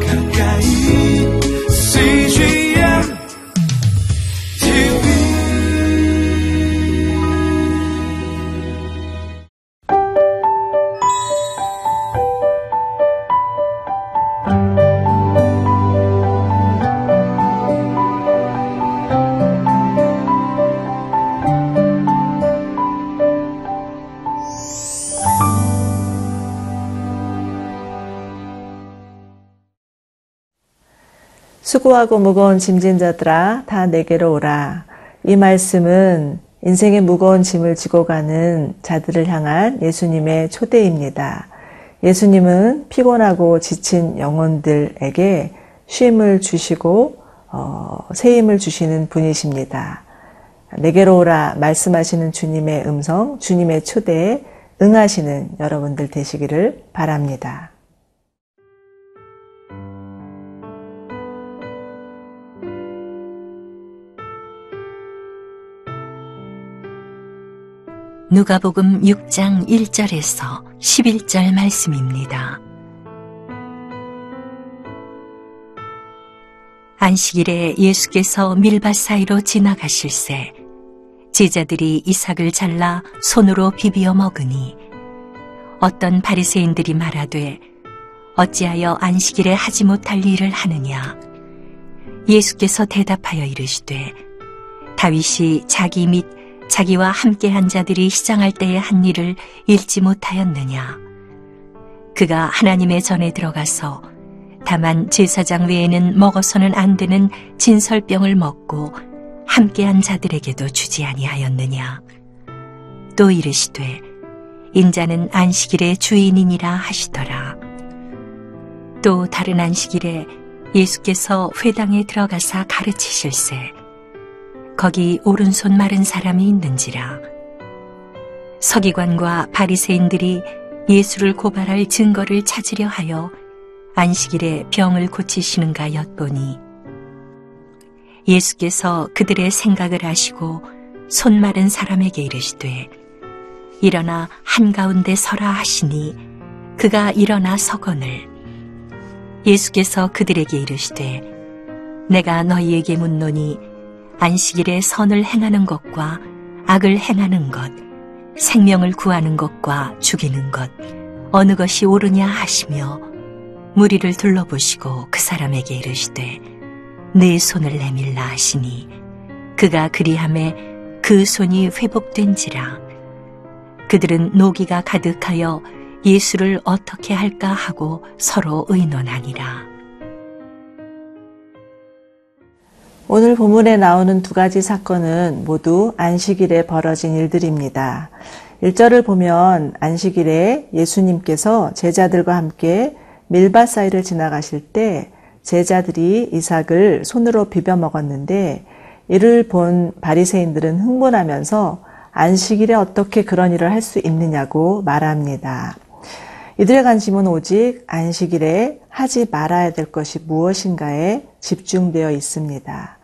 가까 수고하고 무거운 짐진 자들아 다 내게로 오라. 이 말씀은 인생의 무거운 짐을 지고 가는 자들을 향한 예수님의 초대입니다. 예수님은 피곤하고 지친 영혼들에게 쉼을 주시고 어, 새 힘을 주시는 분이십니다. 내게로 오라 말씀하시는 주님의 음성, 주님의 초대에 응하시는 여러분들 되시기를 바랍니다. 누가복음 6장 1절에서 11절 말씀입니다. 안식일에 예수께서 밀밭 사이로 지나가실새 제자들이 이삭을 잘라 손으로 비비어 먹으니 어떤 바리새인들이 말하되 어찌하여 안식일에 하지 못할 일을 하느냐 예수께서 대답하여 이르시되 다윗이 자기 및 자기와 함께한 자들이 시장할 때의 한 일을 읽지 못하였느냐? 그가 하나님의 전에 들어가서 다만 제사장 외에는 먹어서는 안 되는 진설병을 먹고 함께한 자들에게도 주지 아니하였느냐? 또 이르시되 인자는 안식일의 주인이니라 하시더라. 또 다른 안식일에 예수께서 회당에 들어가사 가르치실세 거기 오른손 마른 사람이 있는지라. 서기관과 바리새인들이 예수를 고발할 증거를 찾으려 하여 안식일에 병을 고치시는가 엿보니 예수께서 그들의 생각을 아시고 손 마른 사람에게 이르시되 일어나 한가운데 서라 하시니 그가 일어나 서거늘 예수께서 그들에게 이르시되 내가 너희에게 묻노니 안식일에 선을 행하는 것과 악을 행하는 것, 생명을 구하는 것과 죽이는 것, 어느 것이 옳으냐 하시며 무리를 둘러보시고 그 사람에게 이르시되 내 손을 내밀라 하시니 그가 그리함에 그 손이 회복된지라 그들은 노기가 가득하여 예수를 어떻게 할까 하고 서로 의논하니라. 오늘 본문에 나오는 두 가지 사건은 모두 안식일에 벌어진 일들입니다. 1절을 보면 안식일에 예수님께서 제자들과 함께 밀밭 사이를 지나가실 때 제자들이 이삭을 손으로 비벼 먹었는데 이를 본 바리새인들은 흥분하면서 안식일에 어떻게 그런 일을 할 수 있느냐고 말합니다. 이들의 관심은 오직 안식일에 하지 말아야 될 것이 무엇인가에 집중되어 있습니다.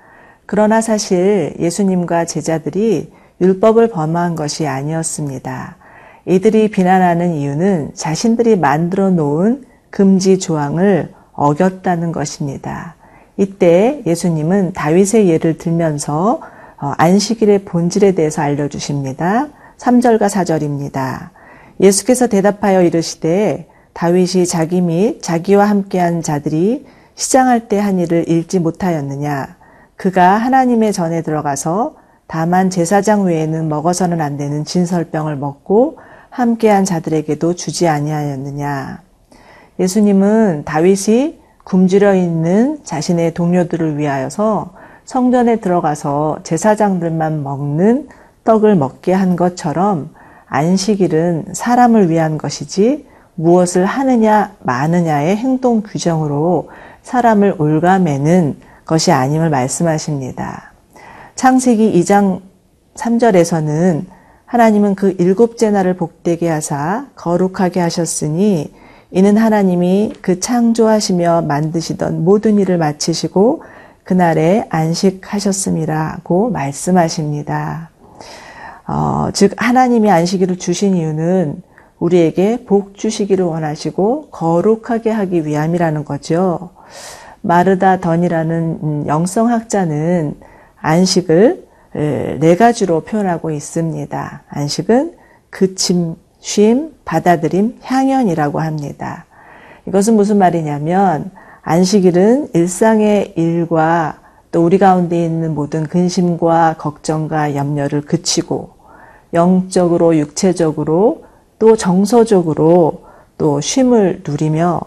그러나 사실 예수님과 제자들이 율법을 범한 것이 아니었습니다. 이들이 비난하는 이유는 자신들이 만들어 놓은 금지 조항을 어겼다는 것입니다. 이때 예수님은 다윗의 예를 들면서 어, 안식일의 본질에 대해서 알려주십니다. 3절과 4절입니다. 예수께서 대답하여 이르시되 다윗이 자기 및 자기와 함께한 자들이 시장할 때 한 일을 읽지 못하였느냐? 그가 하나님의 전에 들어가서 다만 제사장 외에는 먹어서는 안 되는 진설병을 먹고 함께한 자들에게도 주지 아니하였느냐. 예수님은 다윗이 굶주려 있는 자신의 동료들을 위하여서 성전에 들어가서 제사장들만 먹는 떡을 먹게 한 것처럼 안식일은 사람을 위한 것이지 무엇을 하느냐 마느냐의 행동 규정으로 사람을 올가매는 것이 아님을 말씀하십니다. 창세기 2장 3절에서는 하나님은 그 일곱째 날을 복되게 하사 거룩하게 하셨으니 이는 하나님이 그 창조하시며 만드시던 모든 일을 마치시고 그날에 안식하셨음이라고 말씀하십니다. 어, 즉 하나님이 안식일을 주신 이유는 우리에게 복 주시기를 원하시고 거룩하게 하기 위함이라는 거죠. 마르다 던이라는 음, 영성학자는 안식을 네 가지로 표현하고 있습니다. 안식은 그침, 쉼, 받아들임, 향연이라고 합니다. 이것은 무슨 말이냐면 안식일은 일상의 일과 또 우리 가운데 있는 모든 근심과 걱정과 염려를 그치고 영적으로 육체적으로 또 정서적으로 또 쉼을 누리며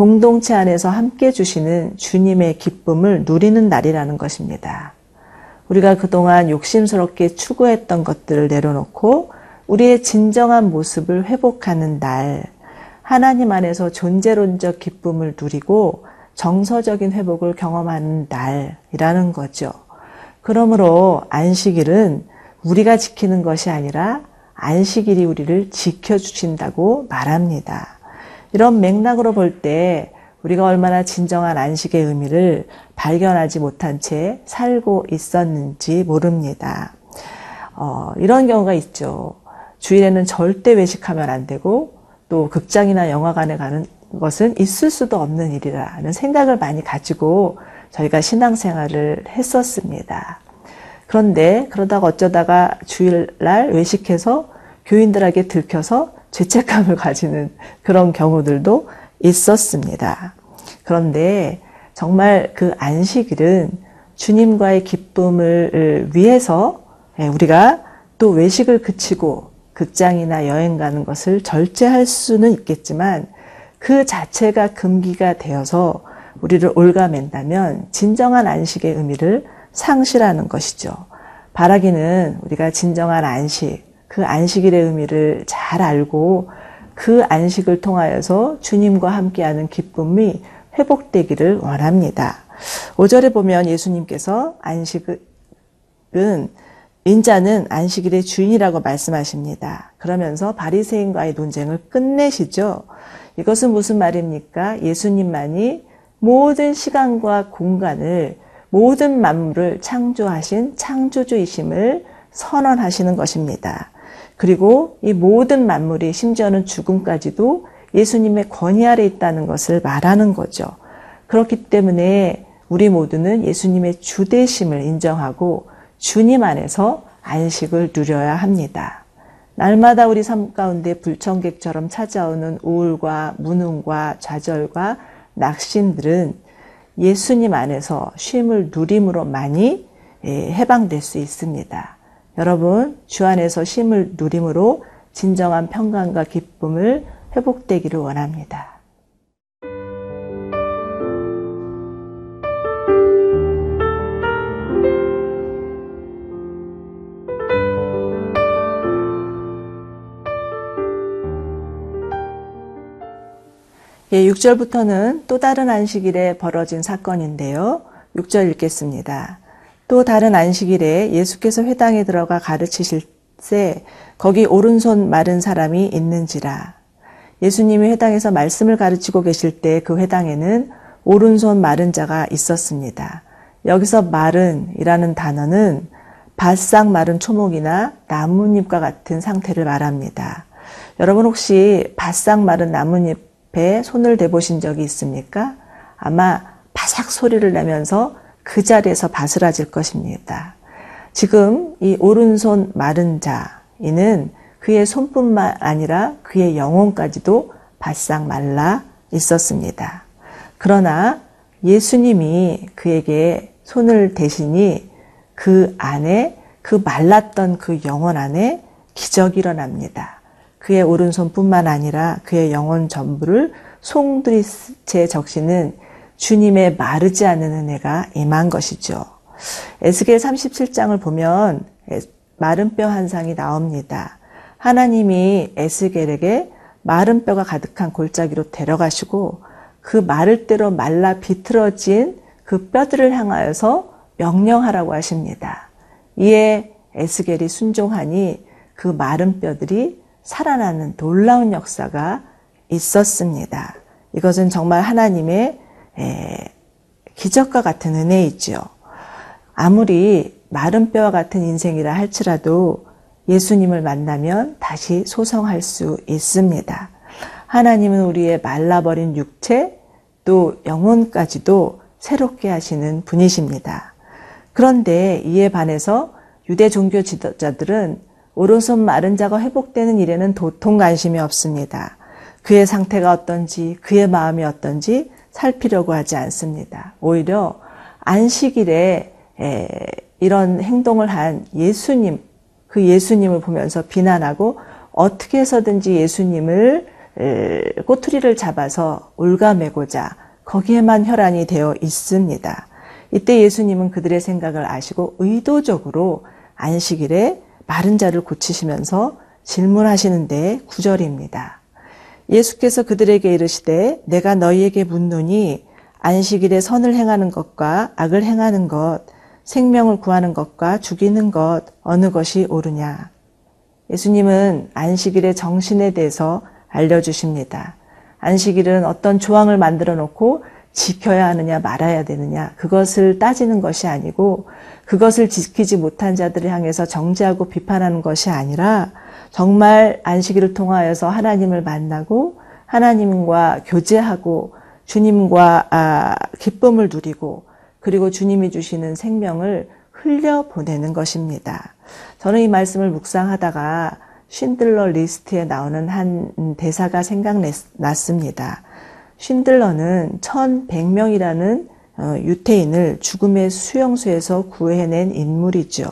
공동체 안에서 함께 주시는 주님의 기쁨을 누리는 날이라는 것입니다. 우리가 그동안 욕심스럽게 추구했던 것들을 내려놓고 우리의 진정한 모습을 회복하는 날, 하나님 안에서 존재론적 기쁨을 누리고 정서적인 회복을 경험하는 날이라는 거죠. 그러므로 안식일은 우리가 지키는 것이 아니라 안식일이 우리를 지켜주신다고 말합니다. 이런 맥락으로 볼 때 우리가 얼마나 진정한 안식의 의미를 발견하지 못한 채 살고 있었는지 모릅니다. 어, 이런 경우가 있죠. 주일에는 절대 외식하면 안 되고 또 극장이나 영화관에 가는 것은 있을 수도 없는 일이라는 생각을 많이 가지고 저희가 신앙생활을 했었습니다. 그런데 그러다가 어쩌다가 주일날 외식해서 교인들에게 들켜서 죄책감을 가지는 그런 경우들도 있었습니다. 그런데 정말 그 안식일은 주님과의 기쁨을 위해서 예, 우리가 또 외식을 그치고 극장이나 여행 가는 것을 절제할 수는 있겠지만 그 자체가 금기가 되어서 우리를 올가맨다면 진정한 안식의 의미를 상실하는 것이죠. 바라기는 우리가 진정한 안식, 그 안식일의 의미를 잘 알고 그 안식을 통하여서 주님과 함께하는 기쁨이 회복되기를 원합니다. 5절에 보면 예수님께서 안식은 인자는 안식일의 주인이라고 말씀하십니다. 그러면서 바리새인과의 논쟁을 끝내시죠. 이것은 무슨 말입니까? 예수님만이 모든 시간과 공간을 모든 만물을 창조하신 창조주이심을 선언하시는 것입니다. 그리고 이 모든 만물이 심지어는 죽음까지도 예수님의 권위 아래 있다는 것을 말하는 거죠. 그렇기 때문에 우리 모두는 예수님의 주대심을 인정하고 주님 안에서 안식을 누려야 합니다. 날마다 우리 삶 가운데 불청객처럼 찾아오는 우울과 무능과 좌절과 낙심들은 예수님 안에서 쉼을 누림으로 많이 예, 해방될 수 있습니다. 여러분, 주 안에서 쉼을 누림으로 진정한 평강과 기쁨을 회복되기를 원합니다. 예, 6절부터는 또 다른 안식일에 벌어진 사건인데요. 6절 읽겠습니다. 또 다른 안식일에 예수께서 회당에 들어가 가르치실 때 거기 오른손 마른 사람이 있는지라. 예수님이 회당에서 말씀을 가르치고 계실 때 그 회당에는 오른손 마른 자가 있었습니다. 여기서 마른이라는 단어는 바싹 마른 초목이나 나뭇잎과 같은 상태를 말합니다. 여러분 혹시 바싹 마른 나뭇잎 배 손을 대보신 적이 있습니까? 아마 바삭 소리를 내면서 그 자리에서 바스라질 것입니다. 지금 이 오른손 마른 자, 이는 그의 손뿐만 아니라 그의 영혼까지도 바싹 말라 있었습니다. 그러나 예수님이 그에게 손을 대시니 그 안에 그 말랐던 그 영혼 안에 기적이 일어납니다. 그의 오른손뿐만 아니라 그의 영혼 전부를 송두리째 적시는 주님의 마르지 않는 은혜가 임한 것이죠. 에스겔 37장을 보면 마른 뼈 한상이 나옵니다. 하나님이 에스겔에게 마른 뼈가 가득한 골짜기로 데려가시고 그 마를 대로 말라 비틀어진 그 뼈들을 향하여서 명령하라고 하십니다. 이에 에스겔이 순종하니 그 마른 뼈들이 살아나는 놀라운 역사가 있었습니다. 이것은 정말 하나님의 기적과 같은 은혜이죠. 아무리 마른 뼈와 같은 인생이라 할지라도 예수님을 만나면 다시 소성할 수 있습니다. 하나님은 우리의 말라버린 육체 또 영혼까지도 새롭게 하시는 분이십니다. 그런데 이에 반해서 유대 종교 지도자들은 오른손 마른 자가 회복되는 일에는 도통 관심이 없습니다. 그의 상태가 어떤지, 그의 마음이 어떤지 살피려고 하지 않습니다. 오히려 안식일에 에, 이런 행동을 한 예수님, 그 예수님을 보면서 비난하고 어떻게 해서든지 예수님을 에, 꼬투리를 잡아서 올가매고자 거기에만 혈안이 되어 있습니다. 이때 예수님은 그들의 생각을 아시고 의도적으로 안식일에 마른 자를 고치시면서 질문하시는데 구절입니다. 예수께서 그들에게 이르시되 내가 너희에게 묻노니 안식일에 선을 행하는 것과 악을 행하는 것, 생명을 구하는 것과 죽이는 것 어느 것이 옳으냐? 예수님은 안식일의 정신에 대해서 알려주십니다. 안식일은 어떤 조항을 만들어 놓고 지켜야 하느냐 말아야 되느냐 그것을 따지는 것이 아니고 그것을 지키지 못한 자들을 향해서 정죄하고 비판하는 것이 아니라 정말 안식일을 통하여서 하나님을 만나고 하나님과 교제하고 주님과 아, 기쁨을 누리고 그리고 주님이 주시는 생명을 흘려 보내는 것입니다. 저는 이 말씀을 묵상하다가 쉰들러 리스트에 나오는 한 대사가 생각났습니다. 쉰들러는 1100명이라는 어, 유태인을 죽음의 수용소에서 구해낸 인물이죠.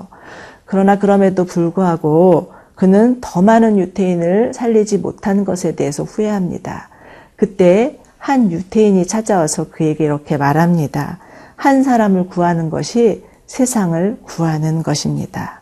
그러나 그럼에도 불구하고 그는 더 많은 유태인을 살리지 못한 것에 대해서 후회합니다. 그때 한 유태인이 찾아와서 그에게 이렇게 말합니다. 한 사람을 구하는 것이 세상을 구하는 것입니다.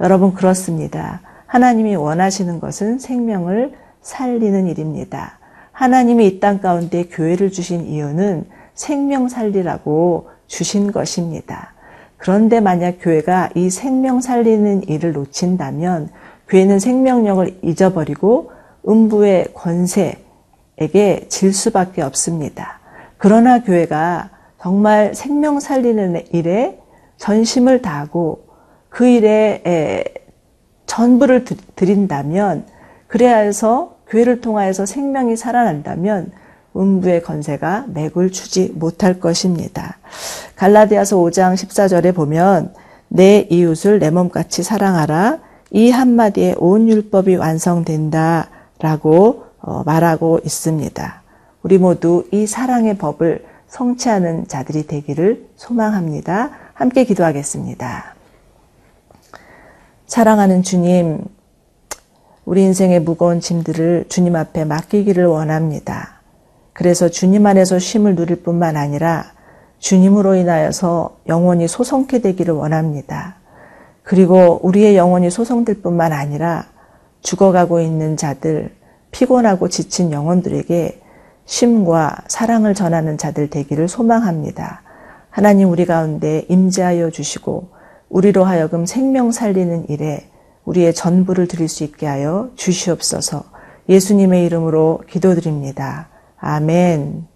여러분 그렇습니다. 하나님이 원하시는 것은 생명을 살리는 일입니다. 하나님이 이 땅 가운데 교회를 주신 이유는 생명 살리라고 주신 것입니다. 그런데 만약 교회가 이 생명 살리는 일을 놓친다면 교회는 생명력을 잊어버리고 음부의 권세에게 질 수밖에 없습니다. 그러나 교회가 정말 생명 살리는 일에 전심을 다하고 그 일에 전부를 드린다면 그래야 해서 교회를 통하여서 생명이 살아난다면 음부의 건세가 맥을 추지 못할 것입니다. 갈라디아서 5장 14절에 보면 내 이웃을 내 몸같이 사랑하라 이 한마디에 온 율법이 완성된다 라고 어, 말하고 있습니다. 우리 모두 이 사랑의 법을 성취하는 자들이 되기를 소망합니다. 함께 기도하겠습니다. 사랑하는 주님, 우리 인생의 무거운 짐들을 주님 앞에 맡기기를 원합니다. 그래서 주님 안에서 쉼을 누릴 뿐만 아니라 주님으로 인하여서 영원히 소성케 되기를 원합니다. 그리고 우리의 영혼이 소성될 뿐만 아니라 죽어가고 있는 자들, 피곤하고 지친 영혼들에게 쉼과 사랑을 전하는 자들 되기를 소망합니다. 하나님 우리 가운데 임재하여 주시고 우리로 하여금 생명 살리는 일에 우리의 전부를 드릴 수 있게 하여 주시옵소서 예수님의 이름으로 기도드립니다. 아멘.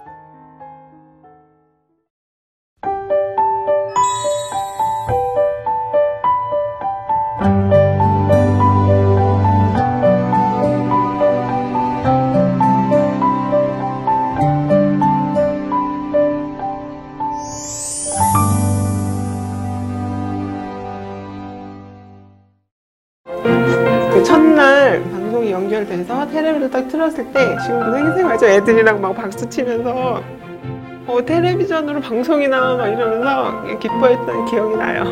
테레비를 딱 틀었을 때 지금도 생생하죠 애들이랑 막 박수 치면서 어 텔레비전으로 방송이 나와 막 이러면서 기뻐했던 기억이 나요.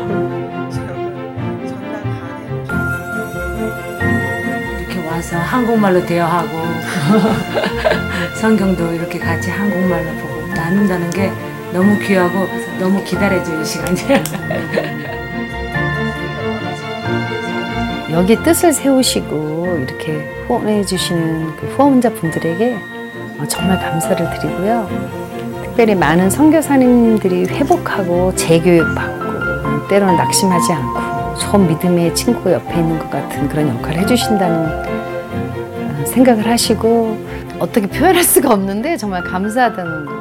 이렇게 와서 한국말로 대화하고 성경도 이렇게 같이 한국말로 보고 나눈다는 게 너무 귀하고 너무 기다려지는 시간이에요. 여기 뜻을 세우시고 이렇게 후원해 주시는 그 후원자 분들에게 어, 정말 감사를 드리고요. 특별히 많은 선교사님들이 회복하고 재교육 받고 때로는 낙심하지 않고 좋은 믿음의 친구가 옆에 있는 것 같은 그런 역할을 해주신다는 어, 생각을 하시고 어떻게 표현할 수가 없는데 정말 감사하다는 거.